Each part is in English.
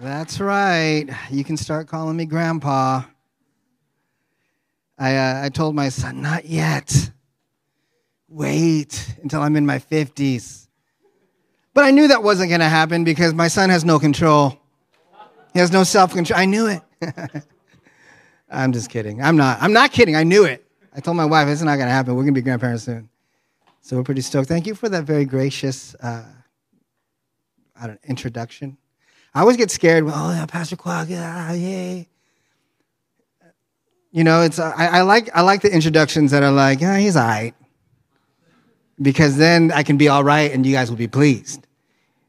That's right. You can start calling me Grandpa. I, uh, I told my son, not yet. Wait until I'm in my 50s. But I knew that wasn't going to happen because my son has no control. He has no self control. I knew it. I'm just kidding. I'm not. I'm not kidding. I knew it. I told my wife, it's not going to happen. We're going to be grandparents soon. So we're pretty stoked. Thank you for that very gracious uh, I don't, introduction. I always get scared. Oh, yeah, Pastor Kwok, yeah, yay. You know, it's I, I, like I like the introductions that are like, yeah, he's all right. Because then I can be all right and you guys will be pleased.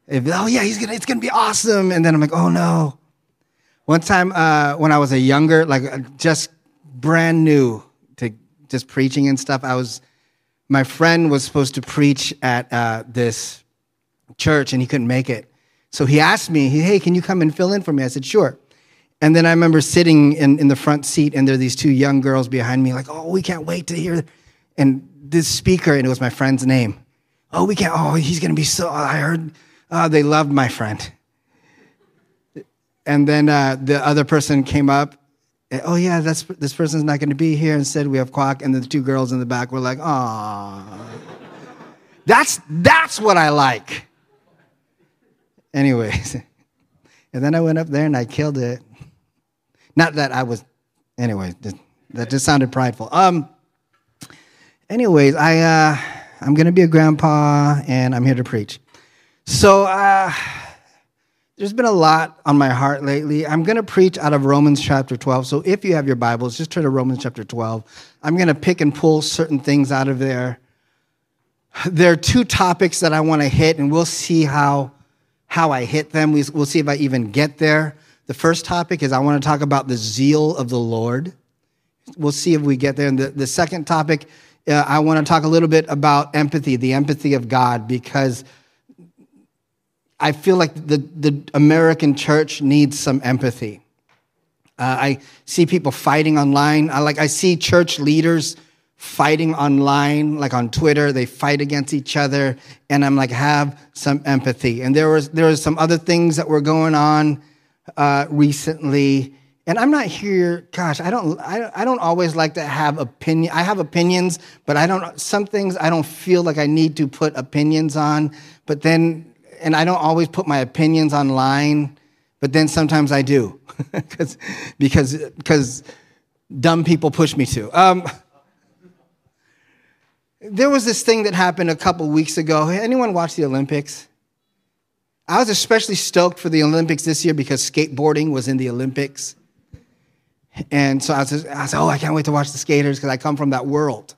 If, oh yeah, he's gonna it's gonna be awesome. And then I'm like, oh no. One time uh, when I was a younger, like uh, just brand new to just preaching and stuff, I was my friend was supposed to preach at uh, this church and he couldn't make it. So he asked me, hey, can you come and fill in for me? I said, sure. And then I remember sitting in, in the front seat, and there are these two young girls behind me, like, oh, we can't wait to hear. And this speaker, and it was my friend's name. Oh, we can't, oh, he's going to be so, I heard, oh, they loved my friend. And then uh, the other person came up, and, oh, yeah, that's, this person's not going to be here. Instead, we have Kwok, and the two girls in the back were like, oh. that's, that's what I like. Anyways, and then I went up there and I killed it. Not that I was, anyway, that just sounded prideful. Um, anyways, I, uh, I'm to be a grandpa and I'm here to preach. So, uh, there's been a lot on my heart lately. I'm going to preach out of Romans chapter 12. So if you have your Bibles, just turn to Romans chapter 12. I'm going to pick and pull certain things out of there. There are two topics that I want to hit, and we'll see how how I hit them. We'll see if I even get there. The first topic is I want to talk about the zeal of the Lord. We'll see if we get there. And the, the second topic, uh, I want to talk a little bit about empathy, the empathy of God, because I feel like the, the American church needs some empathy. Uh, I see people fighting online. I like I see church leaders fighting online, like on Twitter, they fight against each other, and I'm like, have some empathy. And there was there was some other things that were going on uh, recently, and I'm not here. Gosh, I don't I, I don't always like to have opinion. I have opinions, but I don't. Some things I don't feel like I need to put opinions on. But then, and I don't always put my opinions online. But then sometimes I do, because because because dumb people push me to. Um, there was this thing that happened a couple weeks ago. Anyone watch the Olympics? I was especially stoked for the Olympics this year because skateboarding was in the Olympics. And so I was, I was oh, I can't wait to watch the skaters because I come from that world.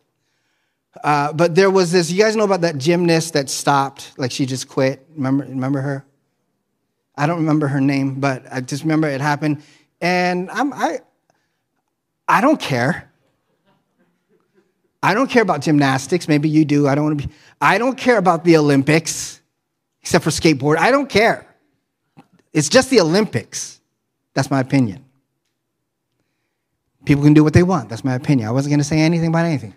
Uh, but there was this, you guys know about that gymnast that stopped, like she just quit. Remember, remember her? I don't remember her name, but I just remember it happened. And I'm, I, I don't care. I don't care about gymnastics. Maybe you do. I don't want to be. I don't care about the Olympics, except for skateboard. I don't care. It's just the Olympics. That's my opinion. People can do what they want. That's my opinion. I wasn't going to say anything about anything.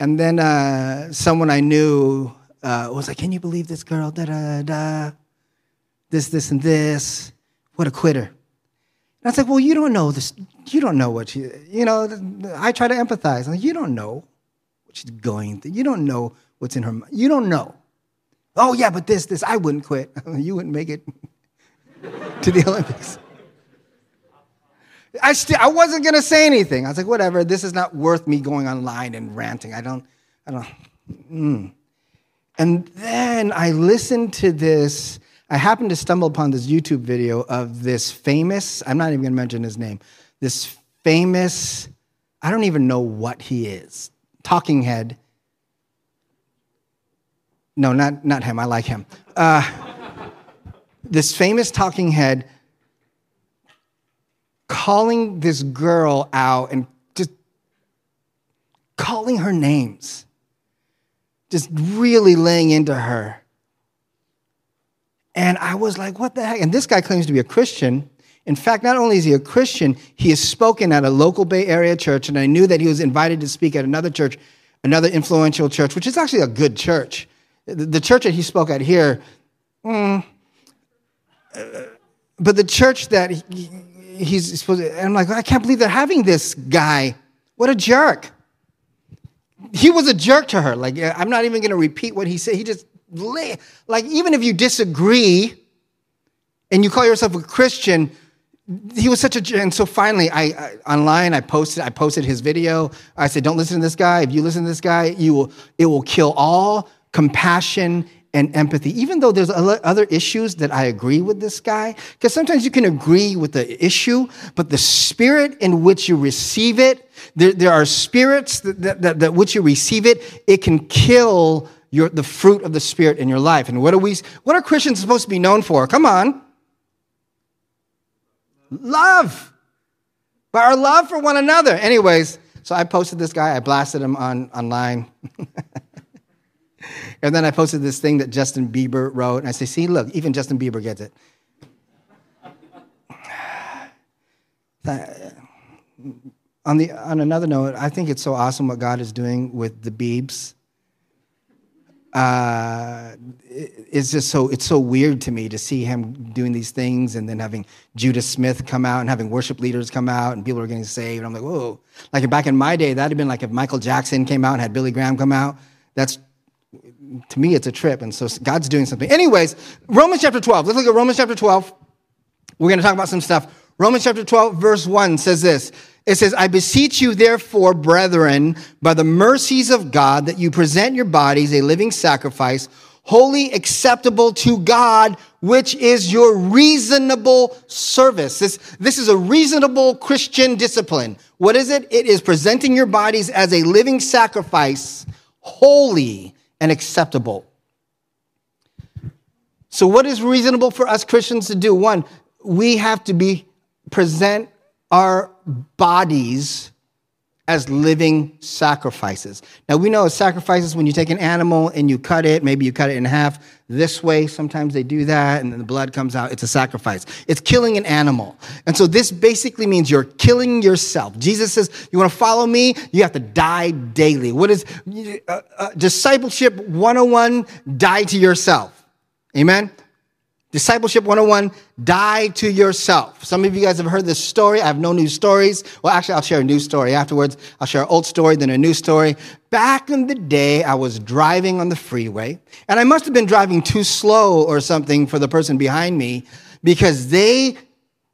And then uh, someone I knew uh, was like, "Can you believe this girl? Da da da. This, this, and this. What a quitter." And I was like, well, you don't know this. You don't know what she, you know, I try to empathize. I'm like, you don't know what she's going through. You don't know what's in her mind. You don't know. Oh, yeah, but this, this, I wouldn't quit. you wouldn't make it to the Olympics. I, st- I wasn't going to say anything. I was like, whatever, this is not worth me going online and ranting. I don't, I don't, mm. And then I listened to this I happened to stumble upon this YouTube video of this famous, I'm not even going to mention his name, this famous, I don't even know what he is, talking head. No, not, not him, I like him. Uh, this famous talking head calling this girl out and just calling her names, just really laying into her. And I was like, what the heck? And this guy claims to be a Christian. In fact, not only is he a Christian, he has spoken at a local Bay Area church, and I knew that he was invited to speak at another church, another influential church, which is actually a good church. The church that he spoke at here, mm, but the church that he, he's supposed to, I'm like, I can't believe they're having this guy. What a jerk. He was a jerk to her. Like, I'm not even going to repeat what he said. He just, like, even if you disagree and you call yourself a Christian, he was such a and so finally I, I, online i posted i posted his video. I said don't listen to this guy. If you listen to this guy you will it will kill all compassion and empathy. Even though there's other issues that i agree with this guy because sometimes you can agree with the issue but the spirit in which you receive it there, there are spirits that, that, that, that which you receive it it can kill your, the fruit of the spirit in your life and what are we what are christians supposed to be known for come on Love. But our love for one another. Anyways, so I posted this guy, I blasted him on online. and then I posted this thing that Justin Bieber wrote, and I say, see, look, even Justin Bieber gets it. Uh, on, the, on another note, I think it's so awesome what God is doing with the Biebs uh, it's just so it's so weird to me to see him doing these things and then having Judah Smith come out and having worship leaders come out and people are getting saved. I'm like, whoa! Like back in my day, that'd have been like if Michael Jackson came out and had Billy Graham come out. That's to me, it's a trip, and so God's doing something. Anyways, Romans chapter 12. Let's look at Romans chapter 12. We're going to talk about some stuff. Romans chapter 12, verse 1 says this it says, I beseech you, therefore, brethren, by the mercies of God, that you present your bodies a living sacrifice, wholly acceptable to God, which is your reasonable service. This, this is a reasonable Christian discipline. What is it? It is presenting your bodies as a living sacrifice, holy and acceptable. So, what is reasonable for us Christians to do? One, we have to be present our bodies as living sacrifices. Now we know sacrifices when you take an animal and you cut it, maybe you cut it in half this way. Sometimes they do that and then the blood comes out. It's a sacrifice. It's killing an animal. And so this basically means you're killing yourself. Jesus says, you want to follow me? You have to die daily. What is uh, uh, discipleship 101? Die to yourself. Amen? Discipleship 101, die to yourself. Some of you guys have heard this story. I have no new stories. Well, actually, I'll share a new story afterwards. I'll share an old story, then a new story. Back in the day, I was driving on the freeway, and I must have been driving too slow or something for the person behind me because they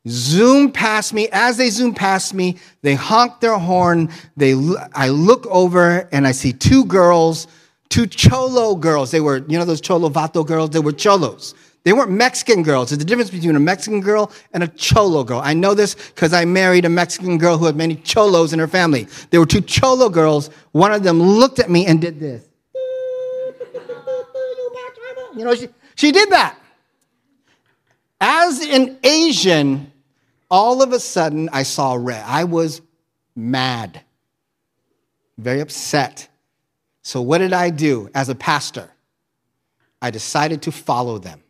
zoomed past me. As they zoomed past me, they honked their horn. They, I look over and I see two girls, two cholo girls. They were, you know, those cholo vato girls? They were cholos. They weren't Mexican girls. There's a difference between a Mexican girl and a cholo girl. I know this because I married a Mexican girl who had many cholos in her family. There were two cholo girls. One of them looked at me and did this. You know, she, she did that. As an Asian, all of a sudden I saw red. I was mad, very upset. So, what did I do as a pastor? I decided to follow them.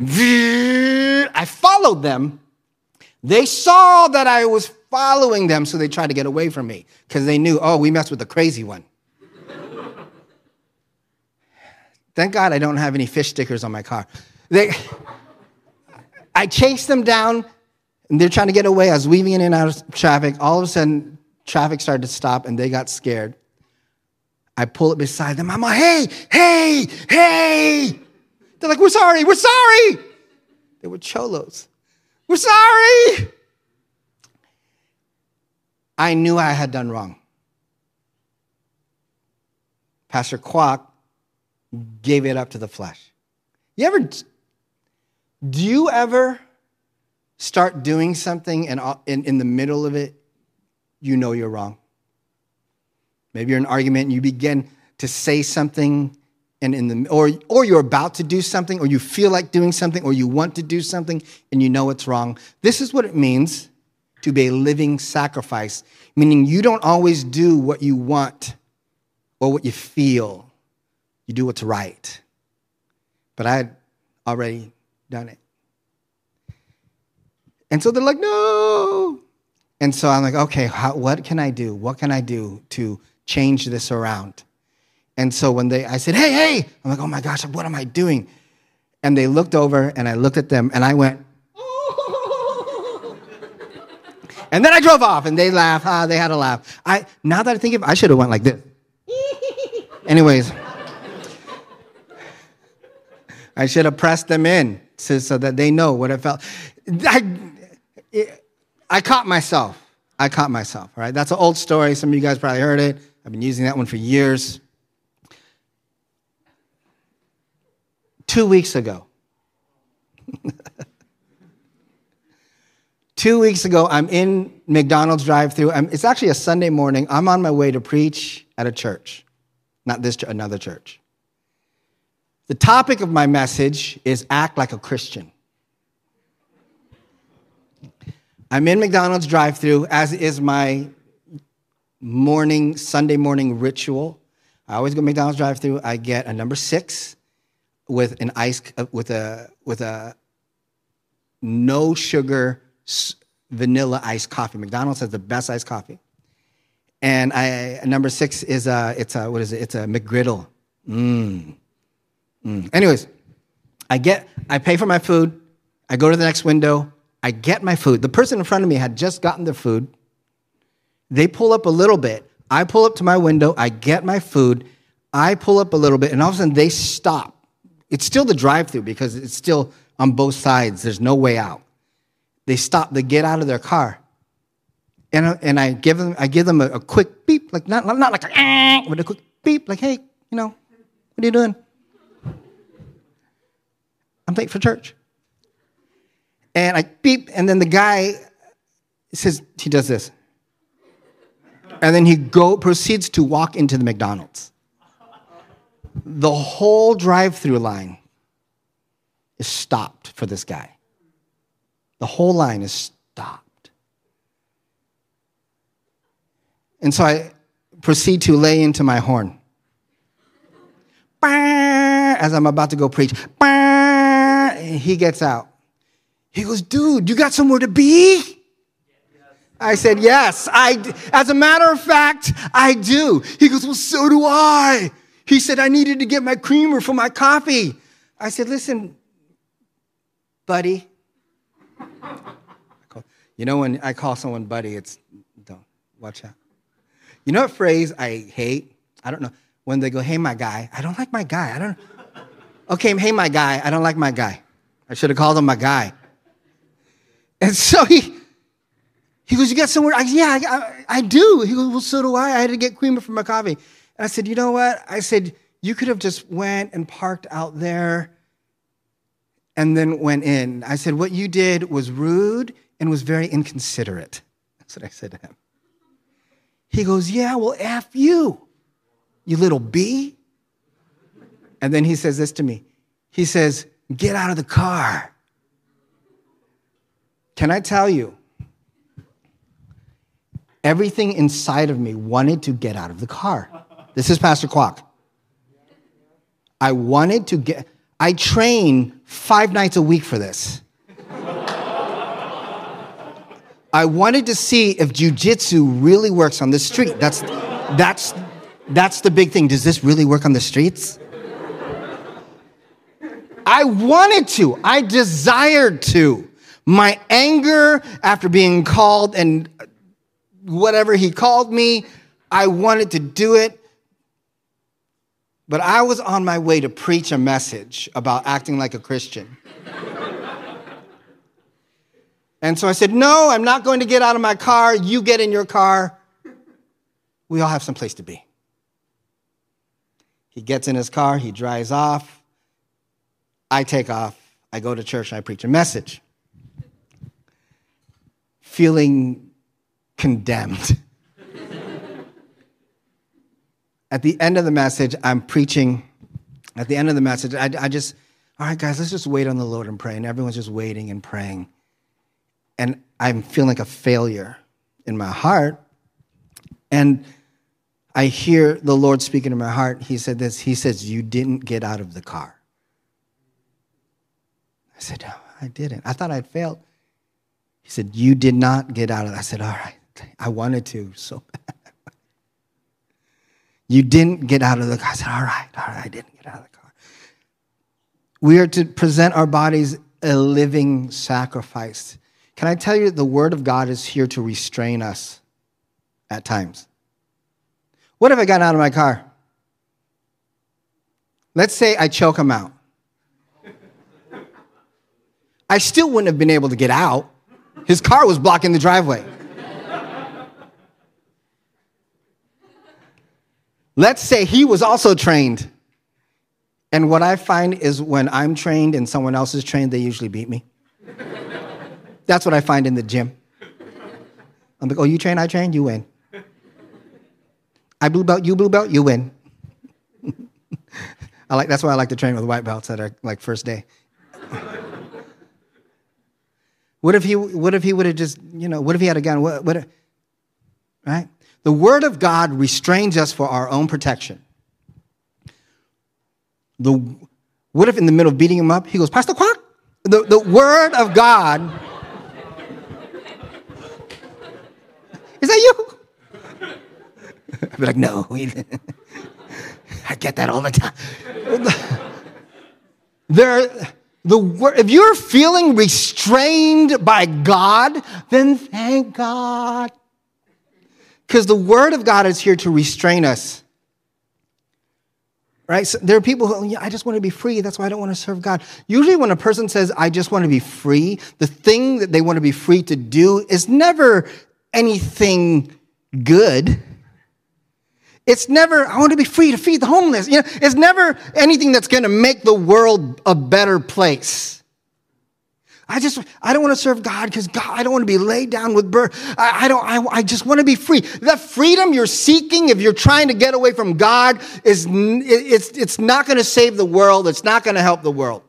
I followed them. They saw that I was following them, so they tried to get away from me because they knew, oh, we messed with the crazy one. Thank God I don't have any fish stickers on my car. They, I chased them down, and they're trying to get away. I was weaving in and out of traffic. All of a sudden, traffic started to stop, and they got scared. I pull it beside them. I'm like, hey, hey, hey. They're like, We're sorry, we're sorry. They were cholos. We're sorry. I knew I had done wrong. Pastor Kwok gave it up to the flesh. You ever, do you ever start doing something and in, in the middle of it, you know you're wrong? Maybe you're in an argument and you begin to say something and in the or or you're about to do something or you feel like doing something or you want to do something and you know it's wrong. This is what it means to be a living sacrifice meaning you don't always do what you want or what you feel. You do what's right. But i had already done it. And so they're like no. And so i'm like okay how, what can i do? What can i do to change this around and so when they, I said, hey, hey, I'm like, oh my gosh, what am I doing? And they looked over, and I looked at them, and I went, and then I drove off, and they laughed. Ah, they had a laugh. I now that I think of it, I should have went like this. Anyways, I should have pressed them in so, so that they know what it felt. I, it, I caught myself. I caught myself, right? That's an old story. Some of you guys probably heard it. I've been using that one for years. Two weeks ago, two weeks ago, I'm in McDonald's drive through. It's actually a Sunday morning. I'm on my way to preach at a church, not this, another church. The topic of my message is act like a Christian. I'm in McDonald's drive through, as is my morning, Sunday morning ritual. I always go McDonald's drive through. I get a number six with an ice, uh, with a, with a no sugar vanilla iced coffee. McDonald's has the best iced coffee. And I, number six is a, it's a, what is it? It's a McGriddle. Mmm. Mm. Anyways, I get, I pay for my food. I go to the next window. I get my food. The person in front of me had just gotten their food. They pull up a little bit. I pull up to my window. I get my food. I pull up a little bit, and all of a sudden they stop. It's still the drive through because it's still on both sides. There's no way out. They stop. They get out of their car. And, uh, and I give them, I give them a, a quick beep, like not, not like a, but a quick beep, like, hey, you know, what are you doing? I'm late for church. And I beep, and then the guy says, he does this. And then he go, proceeds to walk into the McDonald's. The whole drive through line is stopped for this guy. The whole line is stopped. And so I proceed to lay into my horn. As I'm about to go preach he gets out. He goes, dude, you got somewhere to be? I said, yes, I, as a matter of fact, I do. He goes, well, so do I. He said, I needed to get my creamer for my coffee. I said, listen, buddy. You know, when I call someone buddy, it's, don't, watch out. You know what phrase I hate? I don't know. When they go, hey, my guy, I don't like my guy. I don't, okay, hey, my guy, I don't like my guy. I should have called him my guy. And so he, he goes, You got somewhere? I, go, yeah, I, I, do. He goes, Well, so do I. I had to get creamer for my coffee. I said, You know what? I said, You could have just went and parked out there and then went in. I said, What you did was rude and was very inconsiderate. That's what I said to him. He goes, Yeah, well, F you, you little B. And then he says this to me. He says, Get out of the car. Can I tell you? Everything inside of me wanted to get out of the car. This is Pastor Kwok. I wanted to get, I train five nights a week for this. I wanted to see if jujitsu really works on the street. That's, that's, that's the big thing. Does this really work on the streets? I wanted to, I desired to. My anger after being called and whatever he called me, I wanted to do it. But I was on my way to preach a message about acting like a Christian. and so I said, No, I'm not going to get out of my car. You get in your car. We all have some place to be. He gets in his car, he drives off. I take off, I go to church, and I preach a message. Feeling condemned. At the end of the message, I'm preaching. At the end of the message, I, I just, all right, guys, let's just wait on the Lord and pray. And everyone's just waiting and praying. And I'm feeling like a failure in my heart. And I hear the Lord speaking to my heart. He said this He says, You didn't get out of the car. I said, oh, I didn't. I thought I'd failed. He said, You did not get out of that. I said, All right. I wanted to so bad. You didn't get out of the car. I said, All right, all right, I didn't get out of the car. We are to present our bodies a living sacrifice. Can I tell you, that the Word of God is here to restrain us at times. What if I got out of my car? Let's say I choke him out. I still wouldn't have been able to get out. His car was blocking the driveway. Let's say he was also trained. And what I find is when I'm trained and someone else is trained, they usually beat me. That's what I find in the gym. I'm like, oh, you train, I train, you win. I blue belt, you blue belt, you win. I like that's why I like to train with white belts at our like first day. what if he what if he would have just, you know, what if he had a gun? What, what right? The word of God restrains us for our own protection. The what if in the middle of beating him up, he goes, Pastor Kwok? The, the word of God. Is that you? I'd be like, no. I get that all the time. There, the if you're feeling restrained by God, then thank God. Because the word of God is here to restrain us. Right? So there are people who, yeah, I just want to be free. That's why I don't want to serve God. Usually, when a person says, I just want to be free, the thing that they want to be free to do is never anything good. It's never, I want to be free to feed the homeless. You know, it's never anything that's going to make the world a better place. I just, I don't want to serve God because God, I don't want to be laid down with birth. I, I don't, I, I just want to be free. The freedom you're seeking, if you're trying to get away from God, is, it's, it's not going to save the world. It's not going to help the world.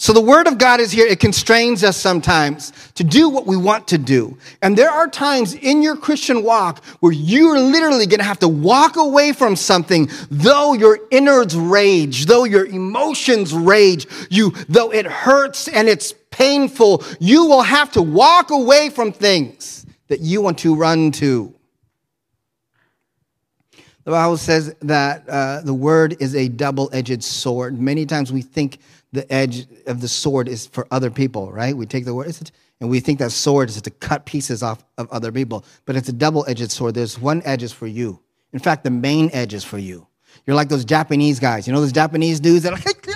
So the word of God is here. It constrains us sometimes to do what we want to do. And there are times in your Christian walk where you're literally going to have to walk away from something, though your innards rage, though your emotions rage, you, though it hurts and it's painful, you will have to walk away from things that you want to run to. The Bible says that uh, the word is a double edged sword. Many times we think the edge of the sword is for other people, right? We take the word and we think that sword is to cut pieces off of other people, but it's a double edged sword. There's one edge is for you. In fact, the main edge is for you. You're like those Japanese guys. You know those Japanese dudes that like,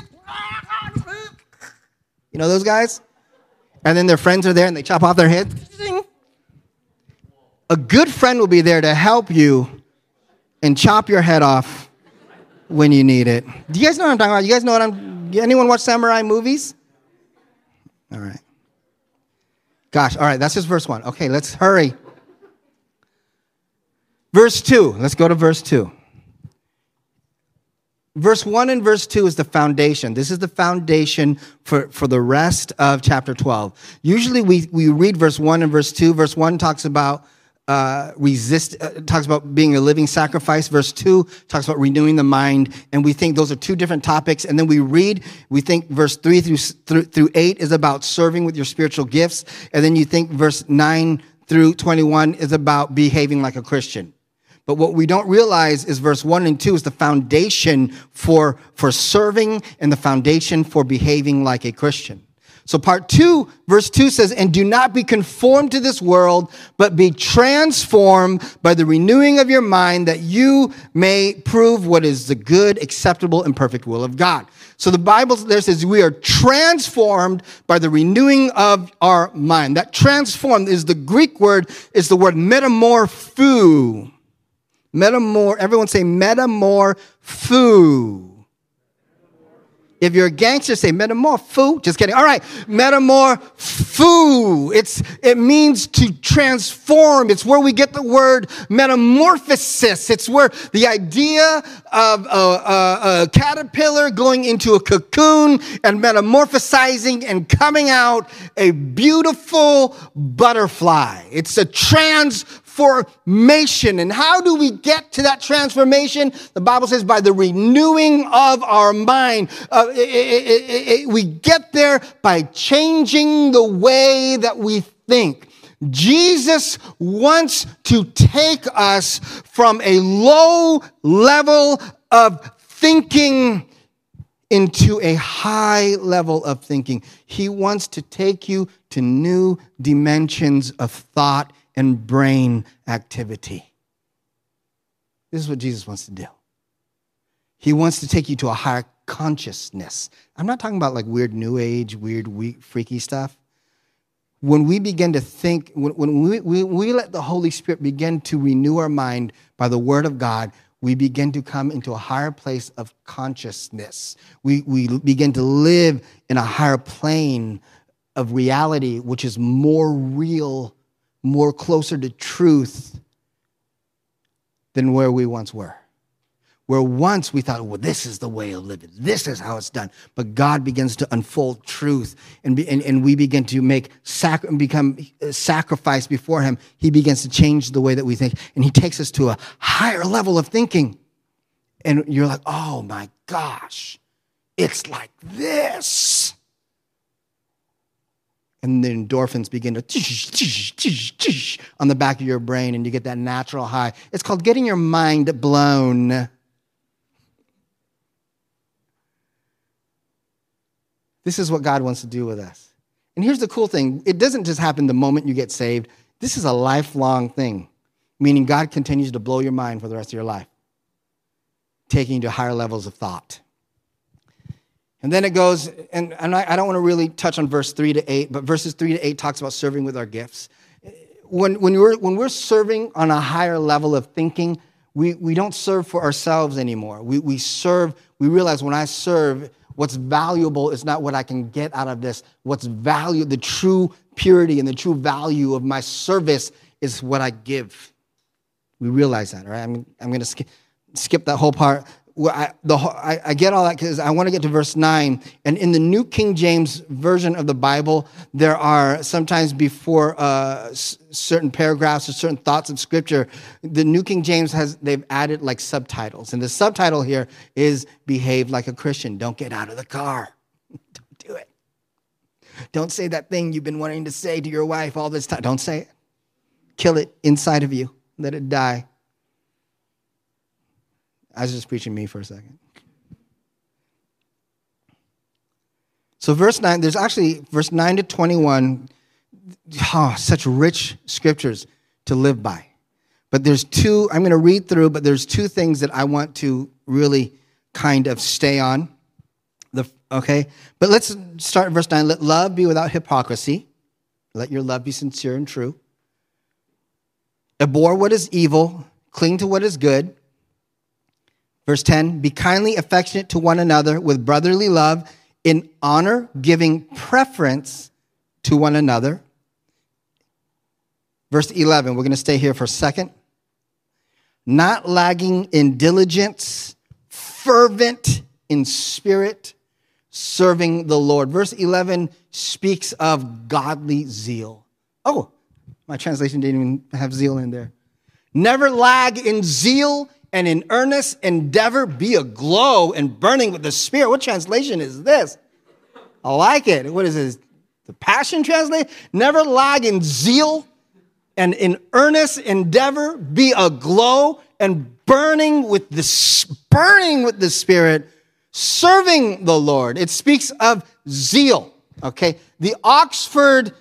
you know those guys? And then their friends are there and they chop off their heads. A good friend will be there to help you and chop your head off when you need it. Do you guys know what I'm talking about? You guys know what I'm anyone watch samurai movies? All right. Gosh, all right, that's just verse one. Okay, let's hurry. Verse two, let's go to verse two. Verse 1 and verse 2 is the foundation. This is the foundation for, for the rest of chapter 12. Usually we, we read verse 1 and verse 2. Verse 1 talks about uh, resist uh, talks about being a living sacrifice. Verse 2 talks about renewing the mind. And we think those are two different topics. And then we read we think verse 3 through, through, through 8 is about serving with your spiritual gifts. And then you think verse 9 through 21 is about behaving like a christian. But what we don't realize is verse 1 and 2 is the foundation for, for serving and the foundation for behaving like a christian so part two, verse two says, and do not be conformed to this world, but be transformed by the renewing of your mind that you may prove what is the good, acceptable, and perfect will of God. So the Bible there says we are transformed by the renewing of our mind. That transformed is the Greek word, is the word metamorpho. Metamor, everyone say metamorpho. If you're a gangster, say metamorpho. Just kidding. All right. Metamorpho. It's, it means to transform. It's where we get the word metamorphosis. It's where the idea of a, a, a caterpillar going into a cocoon and metamorphosizing and coming out a beautiful butterfly. It's a trans transformation. And how do we get to that transformation? The Bible says by the renewing of our mind. Uh, it, it, it, we get there by changing the way that we think. Jesus wants to take us from a low level of thinking into a high level of thinking. He wants to take you to new dimensions of thought and brain activity. This is what Jesus wants to do. He wants to take you to a higher consciousness. I'm not talking about like weird new age, weird, weak, freaky stuff. When we begin to think, when, we, we, we let the Holy Spirit begin to renew our mind by the Word of God, we begin to come into a higher place of consciousness. We, we begin to live in a higher plane of reality, which is more real, more closer to truth than where we once were. Where once we thought, well, this is the way of living, this is how it's done. But God begins to unfold truth, and, be, and, and we begin to make sac- become uh, sacrifice before Him. He begins to change the way that we think, and He takes us to a higher level of thinking. And you're like, oh my gosh, it's like this. And the endorphins begin to on the back of your brain, and you get that natural high. It's called getting your mind blown. This is what God wants to do with us. And here's the cool thing it doesn't just happen the moment you get saved, this is a lifelong thing, meaning God continues to blow your mind for the rest of your life, taking you to higher levels of thought. And then it goes, and, and I, I don't want to really touch on verse 3 to 8, but verses 3 to 8 talks about serving with our gifts. When, when, we're, when we're serving on a higher level of thinking, we, we don't serve for ourselves anymore. We, we serve, we realize when I serve, What's valuable is not what I can get out of this. What's value, the true purity and the true value of my service is what I give. We realize that, right? I'm, I'm going to skip, skip that whole part. I, the, I, I get all that because I want to get to verse 9. And in the New King James Version of the Bible, there are sometimes before uh, s- certain paragraphs or certain thoughts of Scripture, the New King James has, they've added like subtitles. And the subtitle here is Behave Like a Christian. Don't get out of the car. Don't do it. Don't say that thing you've been wanting to say to your wife all this time. Don't say it. Kill it inside of you. Let it die. I was just preaching me for a second. So, verse 9, there's actually verse 9 to 21, oh, such rich scriptures to live by. But there's two, I'm going to read through, but there's two things that I want to really kind of stay on. The, okay? But let's start verse 9. Let love be without hypocrisy. Let your love be sincere and true. Abhor what is evil, cling to what is good. Verse 10 Be kindly affectionate to one another with brotherly love, in honor, giving preference to one another. Verse 11, we're going to stay here for a second. Not lagging in diligence, fervent in spirit, serving the Lord. Verse 11 speaks of godly zeal. Oh, my translation didn't even have zeal in there. Never lag in zeal and in earnest endeavor be aglow and burning with the Spirit. What translation is this? I like it. What is this? The Passion Translation? Never lag in zeal and in earnest endeavor be aglow and burning with the burning with the Spirit, serving the Lord. It speaks of zeal. Okay, the Oxford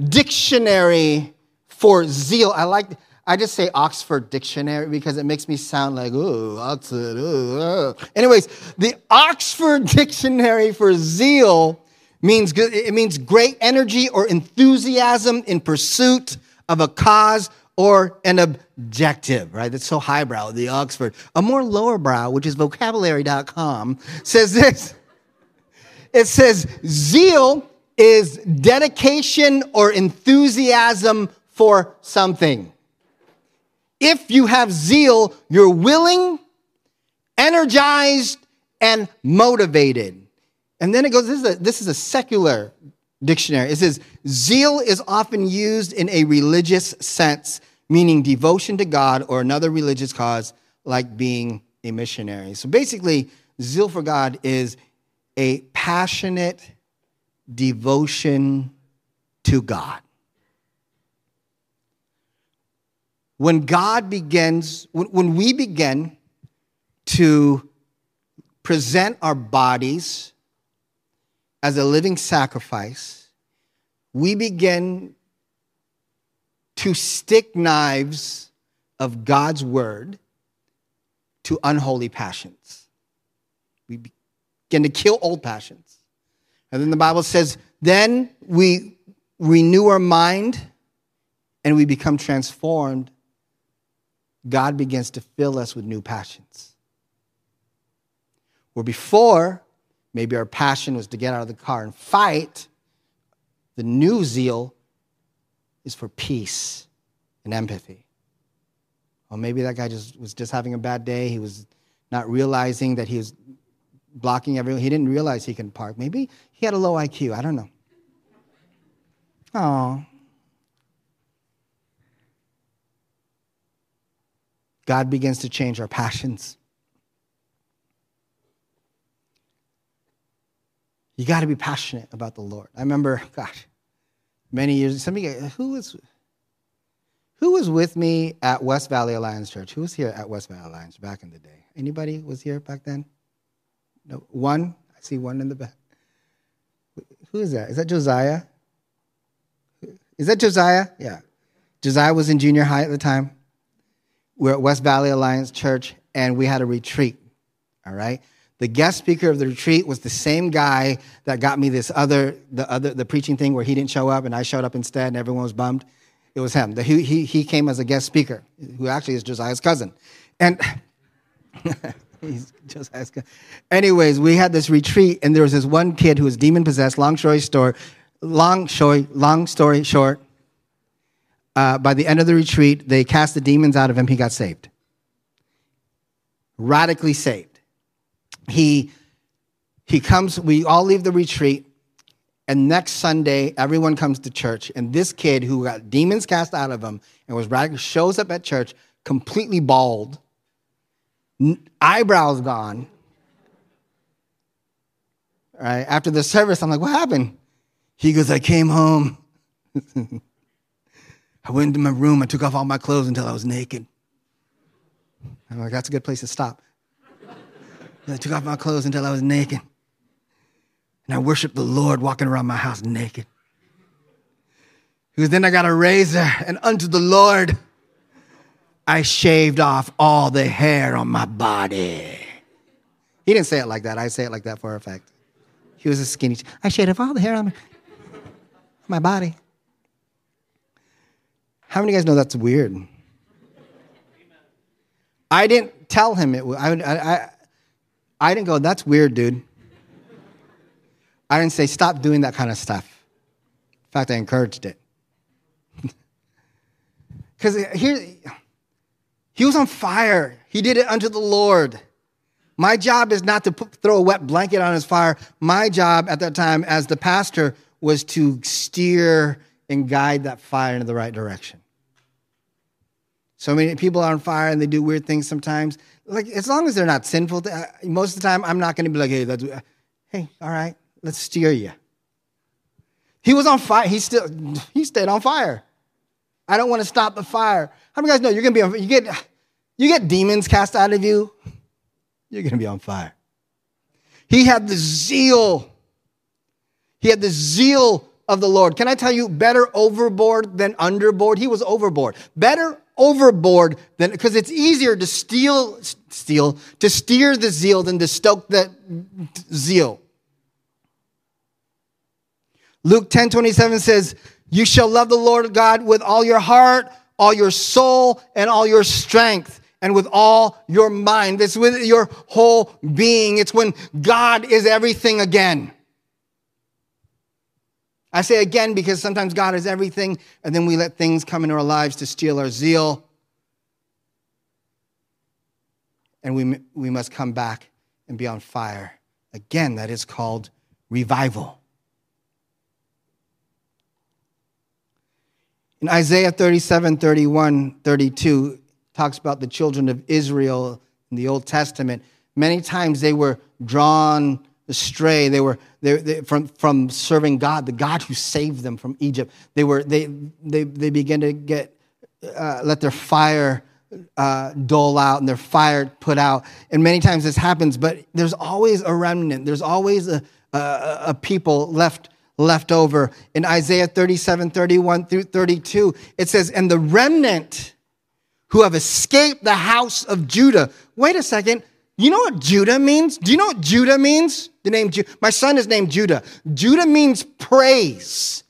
Dictionary for zeal. I like. I just say Oxford Dictionary because it makes me sound like, Oxford. Ooh, Anyways, the Oxford Dictionary for zeal means it means great energy or enthusiasm in pursuit of a cause or an objective, right? That's so highbrow, the Oxford. A more lower brow, which is vocabulary.com, says this. It says, zeal is dedication or enthusiasm for something. If you have zeal, you're willing, energized, and motivated. And then it goes, this is a, this is a secular dictionary. It says, zeal is often used in a religious sense, meaning devotion to God or another religious cause, like being a missionary. So basically, zeal for God is a passionate devotion to God. When God begins, when, when we begin to present our bodies as a living sacrifice, we begin to stick knives of God's word to unholy passions. We begin to kill old passions. And then the Bible says, then we renew our mind and we become transformed. God begins to fill us with new passions. Where before, maybe our passion was to get out of the car and fight, the new zeal is for peace and empathy. Or maybe that guy just was just having a bad day. He was not realizing that he was blocking everyone. He didn't realize he can park. Maybe he had a low IQ. I don't know. Oh. God begins to change our passions. You got to be passionate about the Lord. I remember, gosh, many years. Somebody, who was, who was with me at West Valley Alliance Church? Who was here at West Valley Alliance back in the day? Anybody was here back then? No, one. I see one in the back. Who is that? Is that Josiah? Is that Josiah? Yeah. Josiah was in junior high at the time. We're at West Valley Alliance Church, and we had a retreat. All right. The guest speaker of the retreat was the same guy that got me this other, the other, the preaching thing where he didn't show up and I showed up instead, and everyone was bummed. It was him. The, he, he, he came as a guest speaker, who actually is Josiah's cousin, and he's Josiah's cousin. Anyways, we had this retreat, and there was this one kid who was demon possessed. Long story short, long story, long story short. Uh, by the end of the retreat, they cast the demons out of him. He got saved, radically saved. He he comes we all leave the retreat and next sunday everyone comes to church and this kid who got demons cast out of him and was radical shows up at church completely bald eyebrows gone right? After the service i'm like what happened? He goes i came home i went into my room i took off all my clothes until i was naked i'm like that's a good place to stop I took off my clothes until I was naked. And I worshiped the Lord walking around my house naked. Because then I got a razor, and unto the Lord I shaved off all the hair on my body. He didn't say it like that. I say it like that for a fact. He was a skinny. I shaved off all the hair on my, my body. How many of you guys know that's weird? I didn't tell him it. I, I, I didn't go, that's weird, dude. I didn't say, stop doing that kind of stuff. In fact, I encouraged it. Because here, he was on fire. He did it unto the Lord. My job is not to put, throw a wet blanket on his fire. My job at that time as the pastor was to steer and guide that fire in the right direction. So many people are on fire and they do weird things sometimes like as long as they're not sinful, uh, most of the time I'm not going to be like, hey, that's, hey, all right, let's steer you. He was on fire. He still he stayed on fire. I don't want to stop the fire. How many guys know you're going to be on? You get you get demons cast out of you. You're going to be on fire. He had the zeal. He had the zeal of the Lord. Can I tell you, better overboard than underboard? He was overboard. Better overboard than because it's easier to steal steal to steer the zeal than to stoke the zeal. Luke 10 27 says you shall love the lord god with all your heart all your soul and all your strength and with all your mind. It's with your whole being. It's when god is everything again I say again because sometimes God is everything, and then we let things come into our lives to steal our zeal. And we, we must come back and be on fire. Again, that is called revival. In Isaiah 37, 31, 32, talks about the children of Israel in the Old Testament. Many times they were drawn astray. They were they, they, from, from serving God, the God who saved them from Egypt. They, were, they, they, they began to get uh, let their fire uh, dole out and their fire put out. And many times this happens, but there's always a remnant. There's always a, a, a people left left over. In Isaiah 37, 31 through 32, it says, And the remnant who have escaped the house of Judah. Wait a second. You know what Judah means? Do you know what Judah means? The name Judah. My son is named Judah. Judah means praise.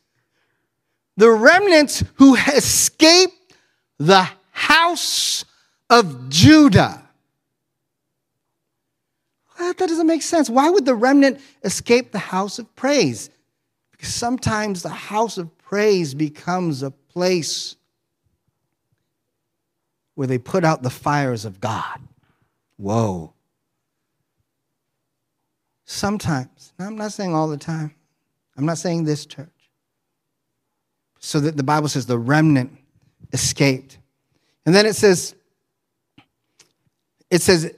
The remnants who escaped the house of Judah. That doesn't make sense. Why would the remnant escape the house of praise? Because sometimes the house of praise becomes a place where they put out the fires of God. Whoa. Sometimes, I'm not saying all the time, I'm not saying this church. So that the Bible says the remnant escaped. And then it says, it says,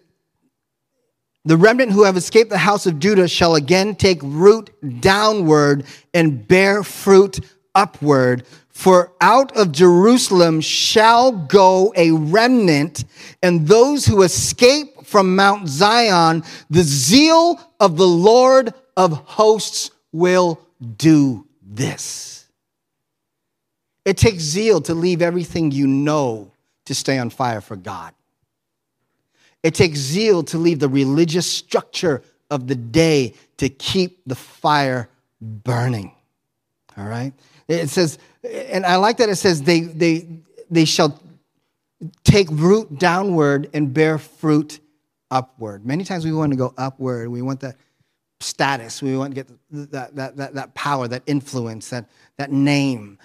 the remnant who have escaped the house of Judah shall again take root downward and bear fruit upward. For out of Jerusalem shall go a remnant, and those who escape from Mount Zion, the zeal of the Lord of hosts will do this. It takes zeal to leave everything you know to stay on fire for God. It takes zeal to leave the religious structure of the day to keep the fire burning. All right? It says, and I like that it says they, they, they shall take root downward and bear fruit upward. Many times we want to go upward. We want that status. We want to get that, that, that, that power, that influence, that, that name.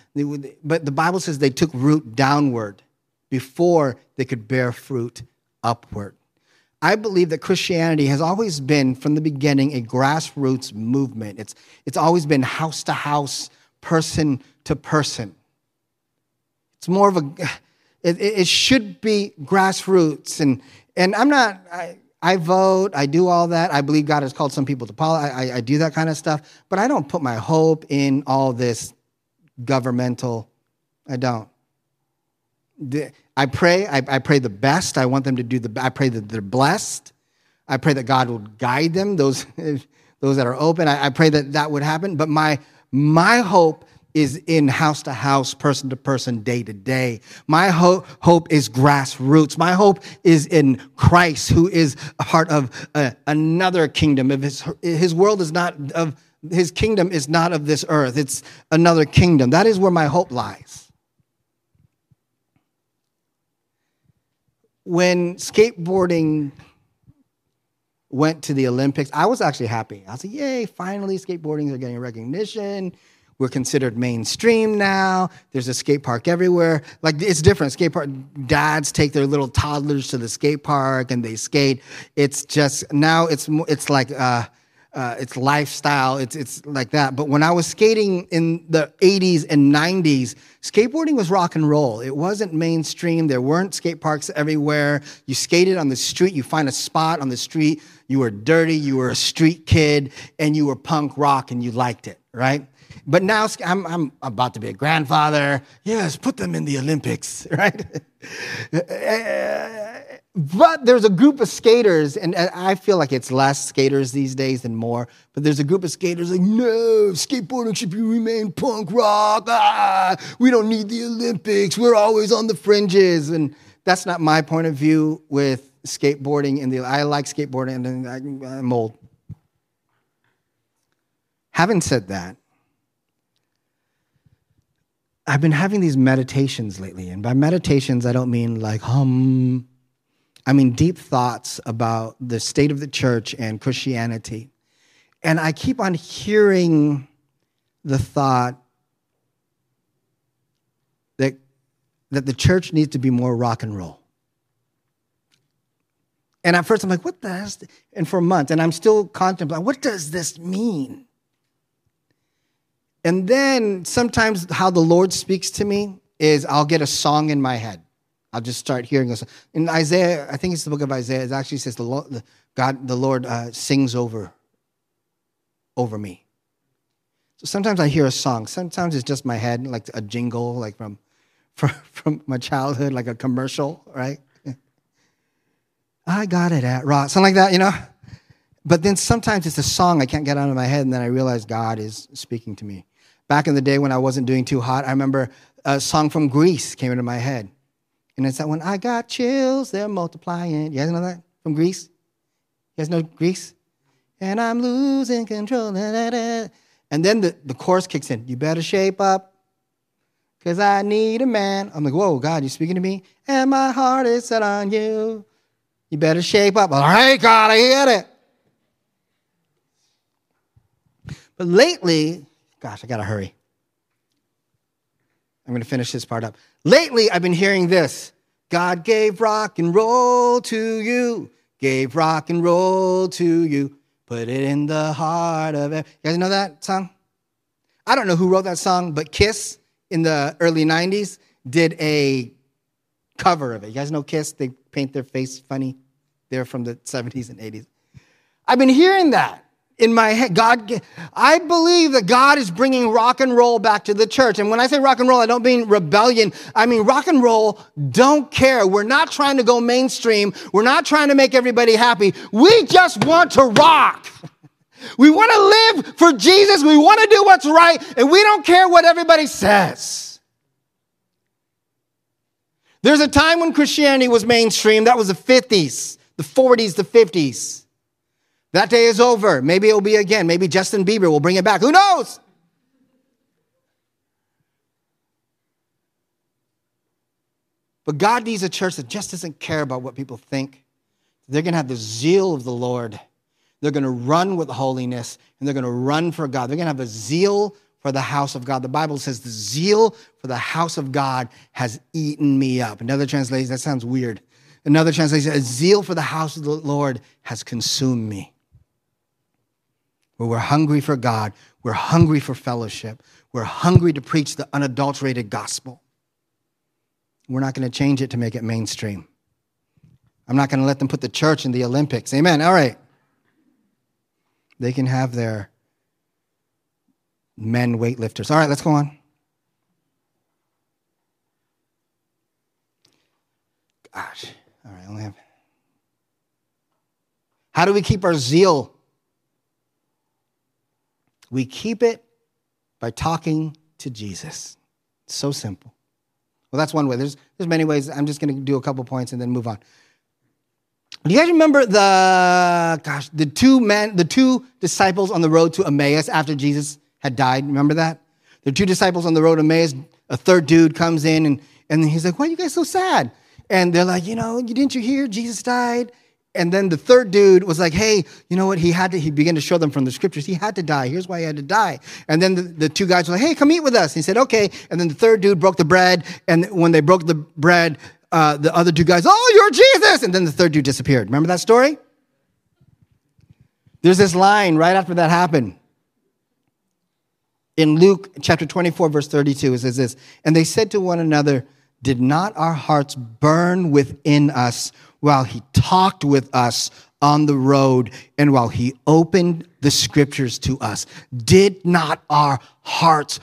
But the Bible says they took root downward before they could bear fruit upward. I believe that Christianity has always been, from the beginning, a grassroots movement. It's, it's always been house to house, person to person. It's more of a, it, it should be grassroots. And, and I'm not, I, I vote, I do all that. I believe God has called some people to politics. I, I, do that kind of stuff. But I don't put my hope in all this governmental, I don't. I pray. I, I, pray the best. I want them to do the. I pray that they're blessed. I pray that God will guide them. Those, those that are open. I, I pray that that would happen. But my my hope is in house to house, person to person, day to day. My hope hope is grassroots. My hope is in Christ, who is a part of uh, another kingdom. If his his world is not of his kingdom is not of this earth. It's another kingdom. That is where my hope lies. when skateboarding went to the Olympics, I was actually happy. I was like, yay, finally skateboarding are getting recognition. We're considered mainstream now. There's a skate park everywhere. Like it's different. Skate park dads take their little toddlers to the skate park and they skate. It's just now it's it's like uh, uh, it's lifestyle. It's it's like that. But when I was skating in the 80s and 90s, skateboarding was rock and roll. It wasn't mainstream. There weren't skate parks everywhere. You skated on the street. You find a spot on the street. You were dirty. You were a street kid, and you were punk rock, and you liked it, right? But now I'm, I'm about to be a grandfather. Yes, put them in the Olympics, right? But there's a group of skaters, and I feel like it's less skaters these days than more. But there's a group of skaters like, no, skateboarding should remain punk rock. Ah, we don't need the Olympics. We're always on the fringes, and that's not my point of view with skateboarding. And I like skateboarding, and I'm old. Having said that, I've been having these meditations lately, and by meditations I don't mean like hum I mean, deep thoughts about the state of the church and Christianity. And I keep on hearing the thought that, that the church needs to be more rock and roll. And at first I'm like, what the? And for months, and I'm still contemplating, what does this mean? And then sometimes how the Lord speaks to me is I'll get a song in my head. I'll just start hearing this. In Isaiah, I think it's the book of Isaiah, it actually says the Lord, the, God, the Lord uh, sings over, over me. So sometimes I hear a song. Sometimes it's just my head, like a jingle, like from, from, from my childhood, like a commercial, right? I got it at Rock, something like that, you know? But then sometimes it's a song I can't get out of my head, and then I realize God is speaking to me. Back in the day when I wasn't doing too hot, I remember a song from Grease came into my head. And it's that one, I got chills, they're multiplying. You guys know that from Grease? You guys know Grease? And I'm losing control. And then the, the chorus kicks in. You better shape up, because I need a man. I'm like, whoa, God, you speaking to me? And my heart is set on you. You better shape up. All right, God, I get it. But lately, gosh, I got to hurry. I'm to finish this part up. Lately, I've been hearing this God gave rock and roll to you, gave rock and roll to you, put it in the heart of it. You guys know that song? I don't know who wrote that song, but Kiss in the early 90s did a cover of it. You guys know Kiss? They paint their face funny. They're from the 70s and 80s. I've been hearing that in my head. God, I believe that God is bringing rock and roll back to the church. And when I say rock and roll, I don't mean rebellion. I mean rock and roll don't care. We're not trying to go mainstream. We're not trying to make everybody happy. We just want to rock. We want to live for Jesus. We want to do what's right. And we don't care what everybody says. There's a time when Christianity was mainstream. That was the 50s, the 40s, the 50s. That day is over. Maybe it'll be again. Maybe Justin Bieber will bring it back. Who knows? But God needs a church that just doesn't care about what people think. They're going to have the zeal of the Lord. They're going to run with holiness and they're going to run for God. They're going to have a zeal for the house of God. The Bible says the zeal for the house of God has eaten me up. Another translation, that sounds weird. Another translation, a zeal for the house of the Lord has consumed me where we're hungry for God, we're hungry for fellowship, we're hungry to preach the unadulterated gospel. We're not going to change it to make it mainstream. I'm not going to let them put the church in the Olympics. Amen. All right. They can have their men weightlifters. All right, let's go on. Gosh. All right, I only have. How do we keep our zeal we keep it by talking to Jesus. so simple. Well, that's one way. There's, there's many ways. I'm just going to do a couple points and then move on. Do you guys remember the gosh, the two men, the two disciples on the road to Emmaus after Jesus had died? Remember that? The two disciples on the road to Emmaus. A third dude comes in and, and he's like, "Why are you guys so sad?" And they're like, "You know, didn't you hear Jesus died?" And then the third dude was like, hey, you know what? He had to, he began to show them from the scriptures. He had to die. Here's why he had to die. And then the, the two guys were like, hey, come eat with us. he said, okay. And then the third dude broke the bread. And when they broke the bread, uh, the other two guys, oh, you're Jesus. And then the third dude disappeared. Remember that story? There's this line right after that happened. In Luke chapter 24, verse 32, it says this And they said to one another, Did not our hearts burn within us while he talked with us on the road and while he opened the scriptures to us? Did not our hearts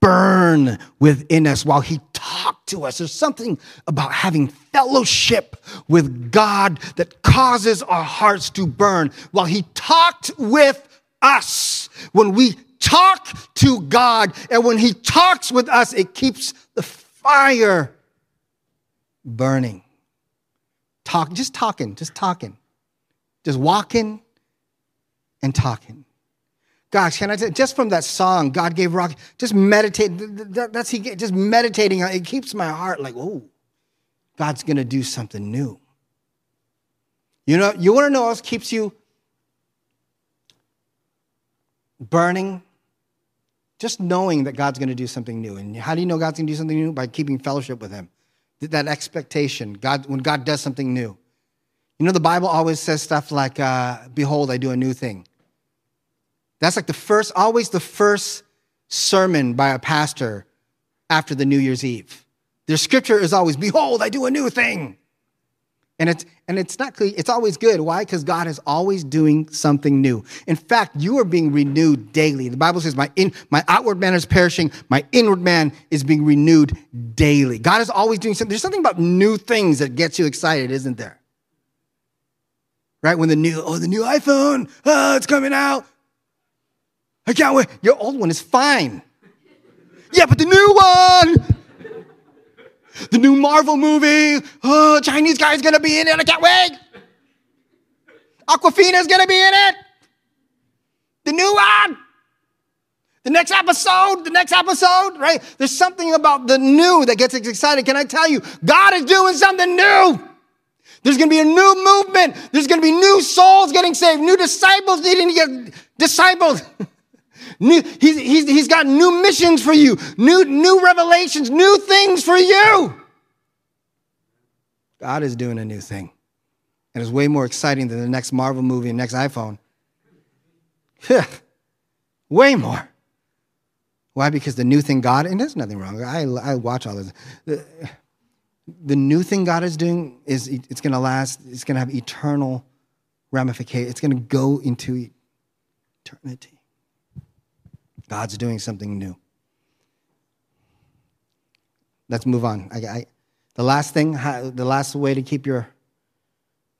burn within us while he talked to us? There's something about having fellowship with God that causes our hearts to burn while he talked with us. When we talk to God and when he talks with us, it keeps the fire burning. Talk, just talking, just talking, just walking and talking. Gosh, can I say, just from that song, God gave rock, just meditate, that's he, just meditating, it keeps my heart like, oh, God's gonna do something new. You know, you wanna know what else keeps you burning? Just knowing that God's gonna do something new. And how do you know God's gonna do something new? By keeping fellowship with Him that expectation, God, when God does something new. You know, the Bible always says stuff like, uh, Behold, I do a new thing. That's like the first, always the first sermon by a pastor after the New Year's Eve. Their scripture is always, Behold, I do a new thing. And it's and it's not it's always good. Why? Because God is always doing something new. In fact, you are being renewed daily. The Bible says, "My in my outward man is perishing, my inward man is being renewed daily." God is always doing something. There's something about new things that gets you excited, isn't there? Right? When the new oh the new iPhone, oh it's coming out. I can't wait. Your old one is fine. Yeah, but the new one. The new Marvel movie. Oh, Chinese guy's gonna be in it. I can't wait. Awkwafina's gonna be in it. The new one. The next episode, the next episode, right? There's something about the new that gets excited. Can I tell you? God is doing something new. There's going to be a new movement. There's going to be new souls getting saved, new disciples needing to get discipled. New, he's, he's, he's got new missions for you, new, new revelations, new things for you. God is doing a new thing. And it's way more exciting than the next Marvel movie and next iPhone. way more. Why? Because the new thing God, and there's nothing wrong. I, I watch all this. The, the new thing God is doing is it's going to last, it's going to have eternal ramification. It's going to go into eternity. God's doing something new. Let's move on. I, I, the last thing, the last way to keep your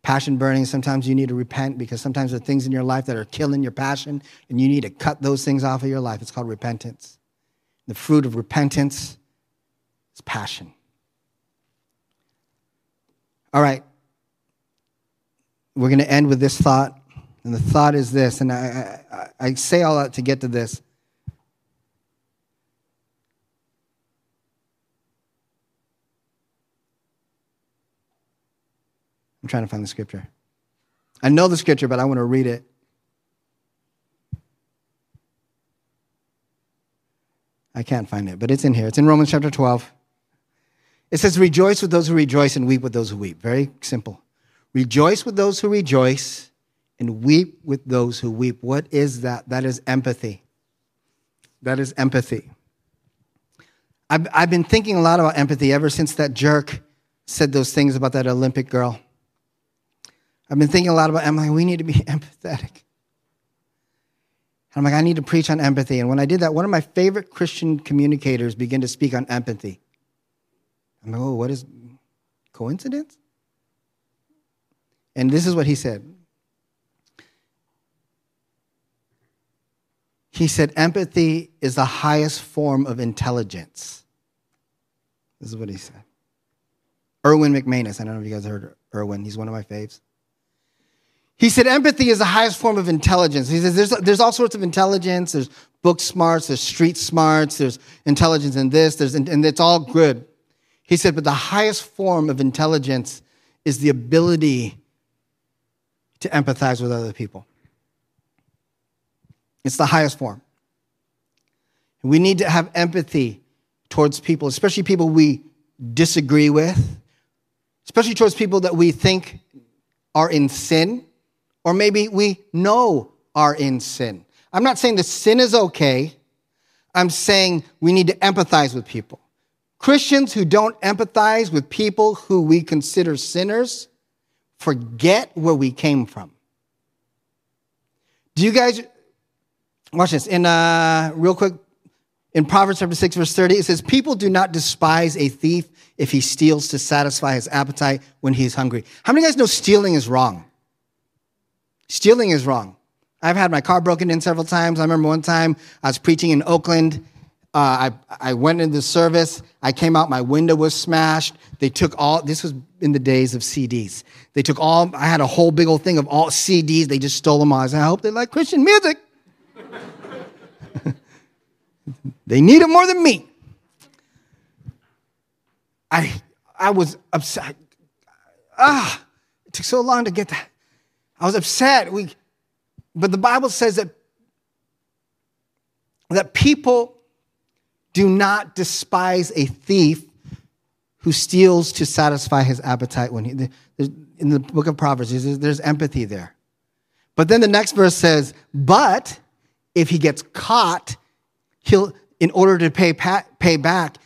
passion burning, sometimes you need to repent because sometimes there are things in your life that are killing your passion and you need to cut those things off of your life. It's called repentance. The fruit of repentance is passion. All right. We're going to end with this thought. And the thought is this, and I, I, I say all that to get to this. I'm trying to find the scripture. I know the scripture, but I want to read it. I can't find it, but it's in here. It's in Romans chapter 12. It says, Rejoice with those who rejoice and weep with those who weep. Very simple. Rejoice with those who rejoice and weep with those who weep. What is that? That is empathy. That is empathy. I've, I've been thinking a lot about empathy ever since that jerk said those things about that Olympic girl. I've been thinking a lot about, I'm like, we need to be empathetic. I'm like, I need to preach on empathy. And when I did that, one of my favorite Christian communicators began to speak on empathy. I'm like, oh, what is coincidence? And this is what he said. He said, empathy is the highest form of intelligence. This is what he said. Erwin McManus. I don't know if you guys heard Erwin. He's one of my faves. He said empathy is the highest form of intelligence. He says there's, there's all sorts of intelligence. There's book smarts, there's street smarts, there's intelligence in this, there's, and it's all good. He said, but the highest form of intelligence is the ability to empathize with other people. It's the highest form. We need to have empathy towards people, especially people we disagree with, especially towards people that we think are in sin or maybe we know are in sin. I'm not saying the sin is okay. I'm saying we need to empathize with people. Christians who don't empathize with people who we consider sinners forget where we came from. Do you guys watch this? In uh, real quick, in Proverbs chapter 6, verse 30, it says, People do not despise a thief if he steals to satisfy his appetite when he is hungry. How many of you guys know stealing is wrong? Stealing is wrong. I've had my car broken in several times. I remember one time I was preaching in Oakland. Uh, I, I went into the service. I came out. My window was smashed. They took all, this was in the days of CDs. They took all, I had a whole big old thing of all CDs. They just stole them all. I, said, I hope they like Christian music. they need it more than me. I, I was upset. Ah, it took so long to get that. I was upset. We, but the Bible says that, that people do not despise a thief who steals to satisfy his appetite when he in the book of proverbs there's, there's empathy there but then the next verse says but if he gets caught he'll in order to pay, pay back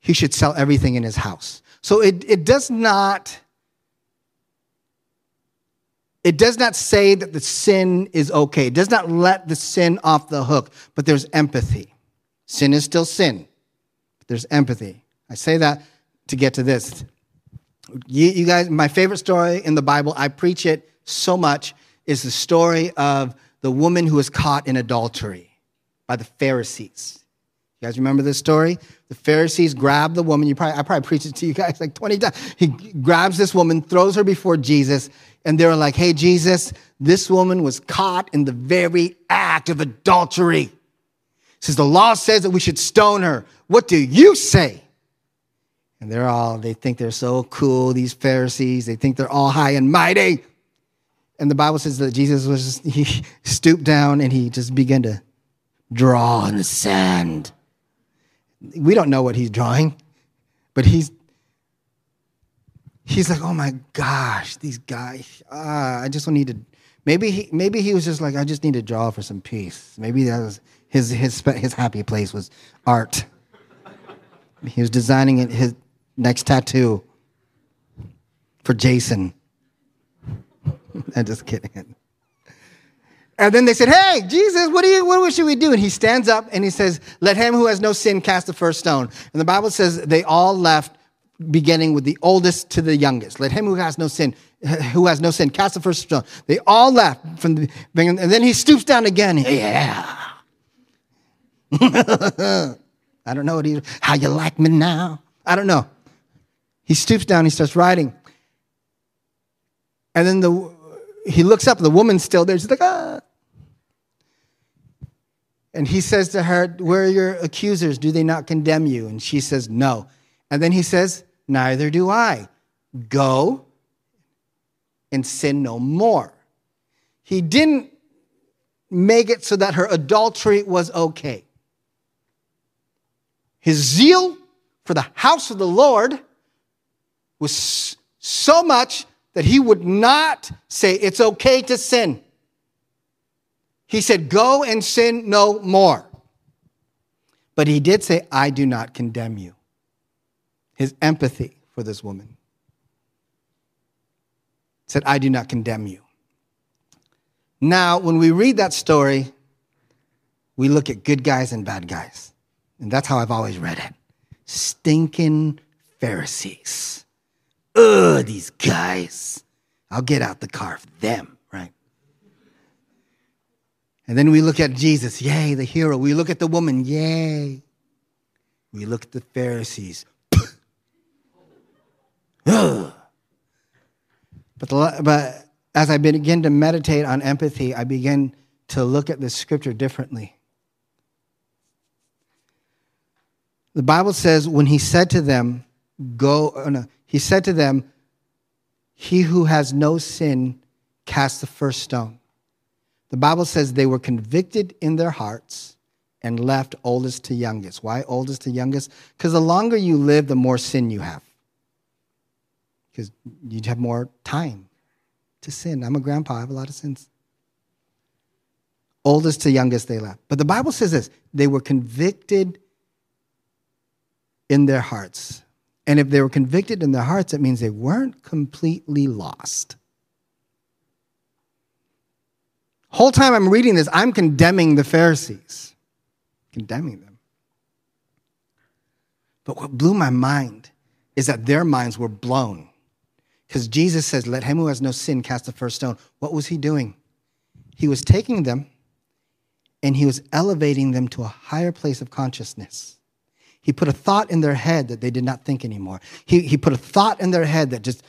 he should sell everything in his house so it, it does not it does not say that the sin is okay. It does not let the sin off the hook, but there's empathy. Sin is still sin, but there's empathy. I say that to get to this. You, you guys, my favorite story in the Bible, I preach it so much, is the story of the woman who was caught in adultery by the Pharisees. You guys remember this story? The Pharisees grab the woman. You probably, I probably preached it to you guys like 20 times. He grabs this woman, throws her before Jesus, and they're like, hey, Jesus, this woman was caught in the very act of adultery. Says the law says that we should stone her. What do you say? And they're all, they think they're so cool, these Pharisees. They think they're all high and mighty. And the Bible says that Jesus was, just, he stooped down and he just began to draw in the sand. We don't know what he's drawing, but he's he's like, oh my gosh, these guys. Ah, I just don't need to. Maybe he maybe he was just like, I just need to draw for some peace. Maybe that was his his his happy place was art. He was designing his next tattoo for Jason. I'm just kidding. And then they said, Hey, Jesus, what, do you, what should we do? And he stands up and he says, Let him who has no sin cast the first stone. And the Bible says they all left, beginning with the oldest to the youngest. Let him who has no sin, who has no sin, cast the first stone. They all left from the, and then he stoops down again. Yeah. I don't know what he, how you like me now. I don't know. He stoops down, he starts writing. And then the, he looks up, the woman's still there. She's like, ah. And he says to her, Where are your accusers? Do they not condemn you? And she says, No. And then he says, Neither do I. Go and sin no more. He didn't make it so that her adultery was okay. His zeal for the house of the Lord was so much that he would not say it's okay to sin. He said, Go and sin no more. But he did say, I do not condemn you. His empathy for this woman said, I do not condemn you. Now, when we read that story, we look at good guys and bad guys. And that's how I've always read it. Stinking Pharisees. Ugh, these guys. I'll get out the car for them, right? And then we look at Jesus, yay, the hero. We look at the woman, yay. We look at the Pharisees. But, the, but as I begin to meditate on empathy, I begin to look at the scripture differently. The Bible says, when he said to them, Go, oh no, he said to them, He who has no sin cast the first stone. The Bible says they were convicted in their hearts and left oldest to youngest. Why oldest to youngest? Because the longer you live, the more sin you have. Because you'd have more time to sin. I'm a grandpa, I have a lot of sins. Oldest to youngest, they left. But the Bible says this they were convicted in their hearts. And if they were convicted in their hearts, it means they weren't completely lost. Whole time I'm reading this, I'm condemning the Pharisees, condemning them. But what blew my mind is that their minds were blown. Because Jesus says, Let him who has no sin cast the first stone. What was he doing? He was taking them and he was elevating them to a higher place of consciousness. He put a thought in their head that they did not think anymore. He, he put a thought in their head that just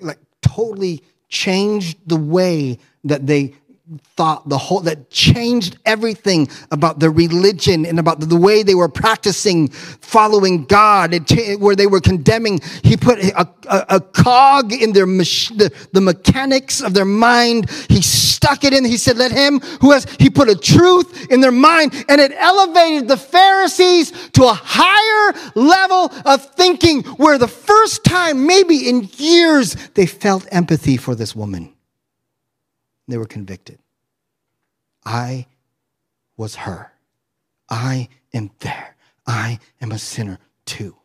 like totally changed the way that they thought the whole that changed everything about the religion and about the way they were practicing following god. It, where they were condemning he put a, a, a cog in their mach- the, the mechanics of their mind. He stuck it in. He said let him who has he put a truth in their mind and it elevated the pharisees to a higher level of thinking where the first time maybe in years they felt empathy for this woman they were convicted. I was her. I am there. I am a sinner too.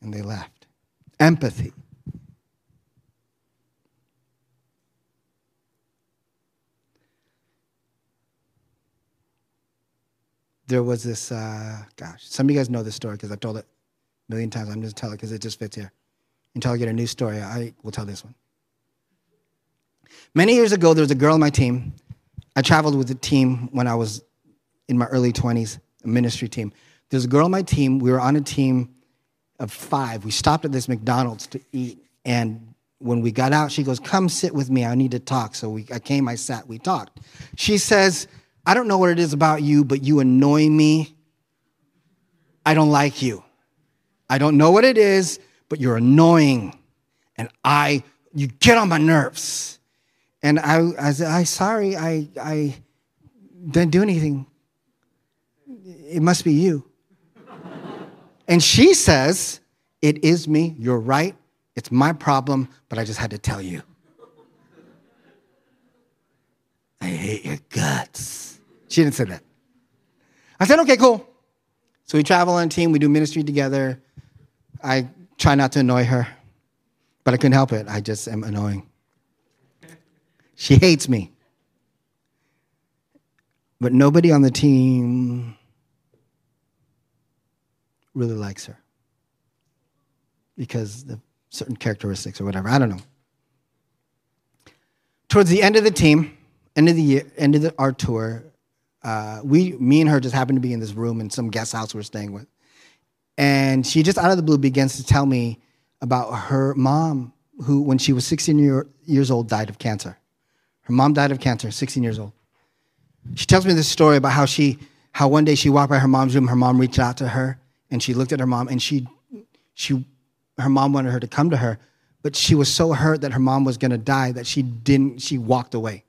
And they left. Empathy. There was this, uh, gosh, some of you guys know this story because I've told it a million times. I'm just telling it because it just fits here. Until I get a new story, I will tell this one. Many years ago, there was a girl on my team. I traveled with a team when I was in my early 20s, a ministry team. There's a girl on my team. We were on a team of five. We stopped at this McDonald's to eat. And when we got out, she goes, Come sit with me. I need to talk. So we, I came, I sat, we talked. She says, I don't know what it is about you, but you annoy me. I don't like you. I don't know what it is, but you're annoying. And I, you get on my nerves. And I, I said, I sorry, I, I didn't do anything. It must be you. and she says, It is me. You're right. It's my problem, but I just had to tell you. I hate your guts. She didn't say that. I said, okay, cool. So we travel on a team, we do ministry together. I try not to annoy her, but I couldn't help it. I just am annoying. She hates me. But nobody on the team really likes her because of certain characteristics or whatever. I don't know. Towards the end of the team, end of the year, end of the, our tour, uh, we, me and her just happened to be in this room in some guest house we we're staying with. And she just out of the blue begins to tell me about her mom, who, when she was 16 year, years old, died of cancer. Her mom died of cancer, 16 years old. She tells me this story about how she, how one day she walked by her mom's room, her mom reached out to her, and she looked at her mom, and she, she, her mom wanted her to come to her, but she was so hurt that her mom was going to die that she didn't. She walked away.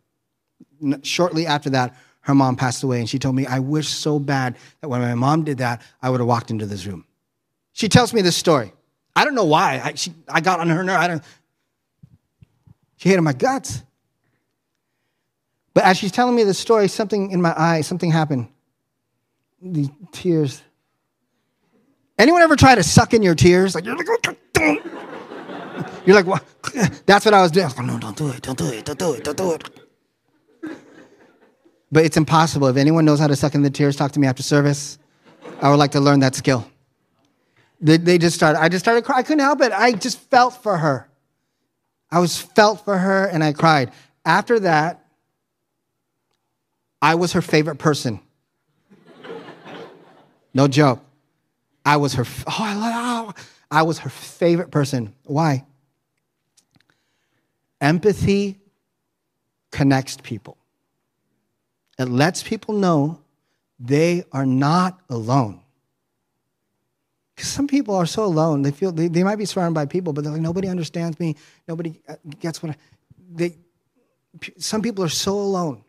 Shortly after that, her mom passed away, and she told me, "I wish so bad that when my mom did that, I would have walked into this room." She tells me this story. I don't know why. I, she, I got on her nerve. I don't. She hated my guts. But as she's telling me the story, something in my eye, something happened. These tears. Anyone ever try to suck in your tears? Like you're like, you're like, what? That's what I was doing. I was like, no, don't do it, don't do it, don't do it, don't do it. But it's impossible. If anyone knows how to suck in the tears, talk to me after service. I would like to learn that skill. They, they just started, I just started crying. I couldn't help it. I just felt for her. I was felt for her and I cried. After that, I was her favorite person. No joke. I was her, oh, I, love, oh, I was her favorite person. Why? Empathy connects people. It lets people know they are not alone. Because some people are so alone. They feel they, they might be surrounded by people, but they're like, nobody understands me. Nobody uh, gets what I, they. Some people are so alone.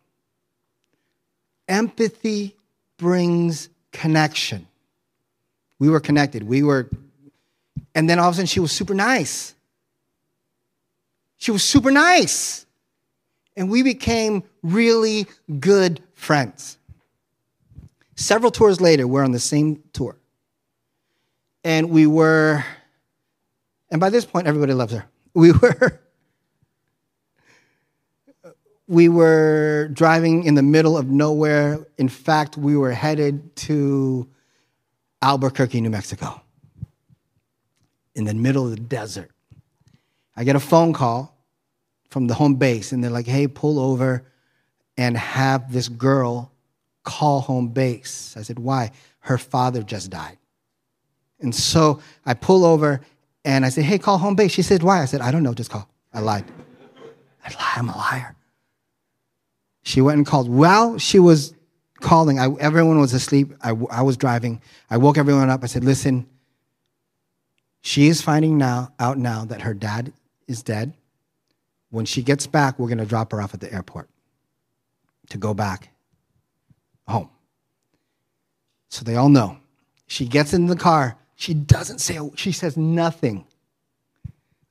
Empathy brings connection. We were connected. We were, and then all of a sudden she was super nice. She was super nice. And we became really good friends. Several tours later, we're on the same tour and we were, and by this point, everybody loves her. We were, we were driving in the middle of nowhere. In fact, we were headed to Albuquerque, New Mexico, in the middle of the desert. I get a phone call from the home base, and they're like, hey, pull over and have this girl call home base. I said, why? Her father just died. And so I pull over and I say, hey, call home base. She said, why? I said, I don't know, just call. I lied. I lied, I'm a liar. She went and called. While she was calling, I, everyone was asleep. I, I was driving. I woke everyone up. I said, listen, she is finding now out now that her dad is dead. When she gets back, we're going to drop her off at the airport to go back home. So they all know. She gets in the car. She doesn't say, she says nothing.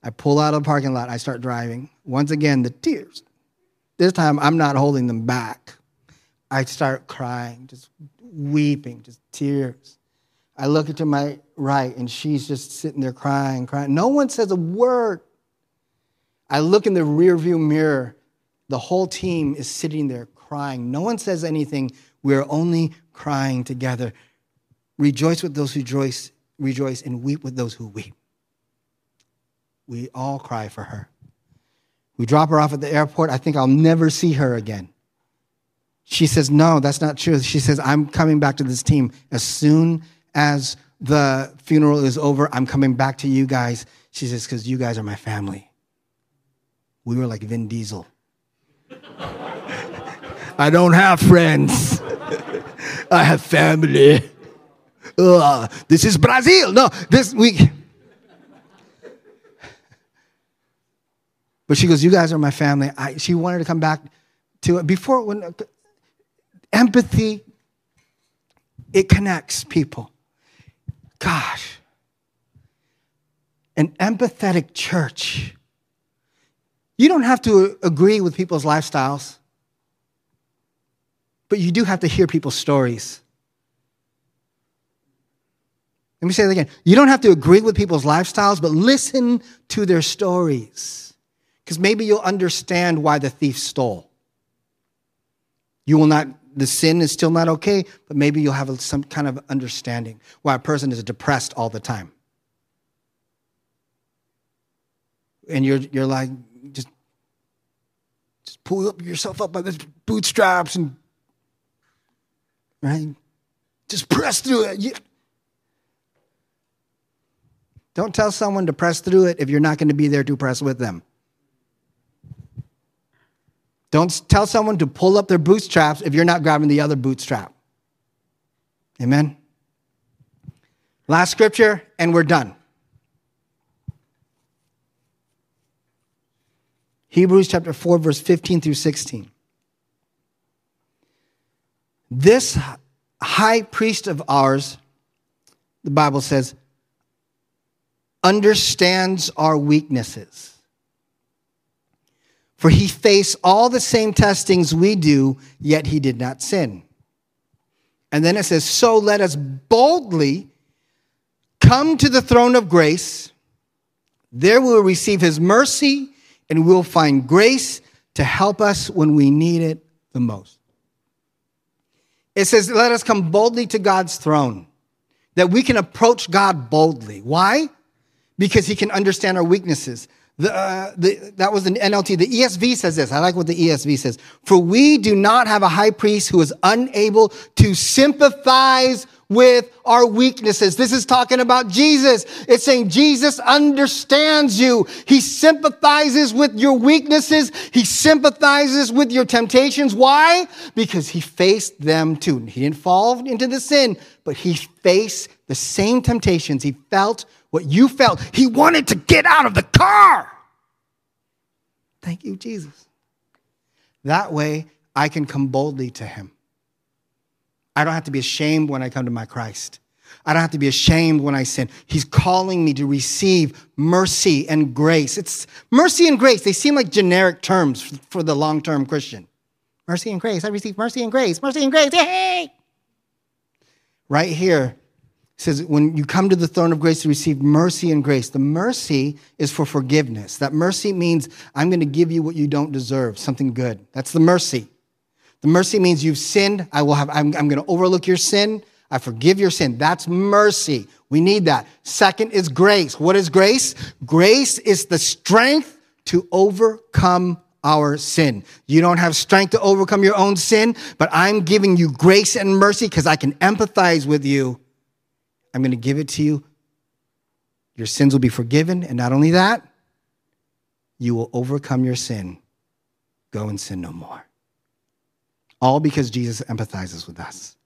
I pull out of the parking lot. I start driving. Once again, the tears. This time, I'm not holding them back. I start crying, just weeping, just tears. I look to my right, and she's just sitting there crying, crying. No one says a word. I look in the rearview mirror. The whole team is sitting there crying. No one says anything. We're only crying together. Rejoice with those who rejoice, rejoice and weep with those who weep. We all cry for her. We drop her off at the airport. I think I'll never see her again. She says, No, that's not true. She says, I'm coming back to this team. As soon as the funeral is over, I'm coming back to you guys. She says, Because you guys are my family. We were like Vin Diesel. I don't have friends, I have family. Ugh, this is Brazil. No, this week. But she goes, You guys are my family. I, she wanted to come back to it. Before, when empathy, it connects people. Gosh, an empathetic church. You don't have to agree with people's lifestyles, but you do have to hear people's stories. Let me say that again. You don't have to agree with people's lifestyles, but listen to their stories because maybe you'll understand why the thief stole. You will not, the sin is still not okay, but maybe you'll have some kind of understanding why a person is depressed all the time. And you're, you're like, just, just pull up yourself up by the bootstraps and, right? Just press through it. You, don't tell someone to press through it if you're not going to be there to press with them. Don't tell someone to pull up their bootstraps if you're not grabbing the other bootstrap. Amen. Last scripture, and we're done. Hebrews chapter 4, verse 15 through 16. This high priest of ours, the Bible says, understands our weaknesses for he faced all the same testings we do, yet he did not sin. And then it says, So let us boldly come to the throne of grace. There we will receive his mercy and we'll find grace to help us when we need it the most. It says, Let us come boldly to God's throne, that we can approach God boldly. Why? Because he can understand our weaknesses. The, uh, the, that was the NLT. The ESV says this. I like what the ESV says. For we do not have a high priest who is unable to sympathize with our weaknesses. This is talking about Jesus. It's saying Jesus understands you. He sympathizes with your weaknesses. He sympathizes with your temptations. Why? Because he faced them too. He didn't fall into the sin, but he faced the same temptations. He felt what you felt. He wanted to get out of the car. Thank you, Jesus. That way, I can come boldly to him. I don't have to be ashamed when I come to my Christ. I don't have to be ashamed when I sin. He's calling me to receive mercy and grace. It's mercy and grace. They seem like generic terms for the long term Christian. Mercy and grace. I receive mercy and grace. Mercy and grace. Hey! Right here, says when you come to the throne of grace to receive mercy and grace. The mercy is for forgiveness. That mercy means i'm going to give you what you don't deserve something good. That's the mercy. The mercy means you've sinned i will have i'm, I'm going to overlook your sin i forgive your sin. That's mercy. We need that. Second is grace. What is grace? Grace is the strength to overcome our sin. You don't have strength to overcome your own sin, but I'm giving you grace and mercy because I can empathize with you I'm going to give it to you. Your sins will be forgiven. And not only that, you will overcome your sin. Go and sin no more. All because Jesus empathizes with us.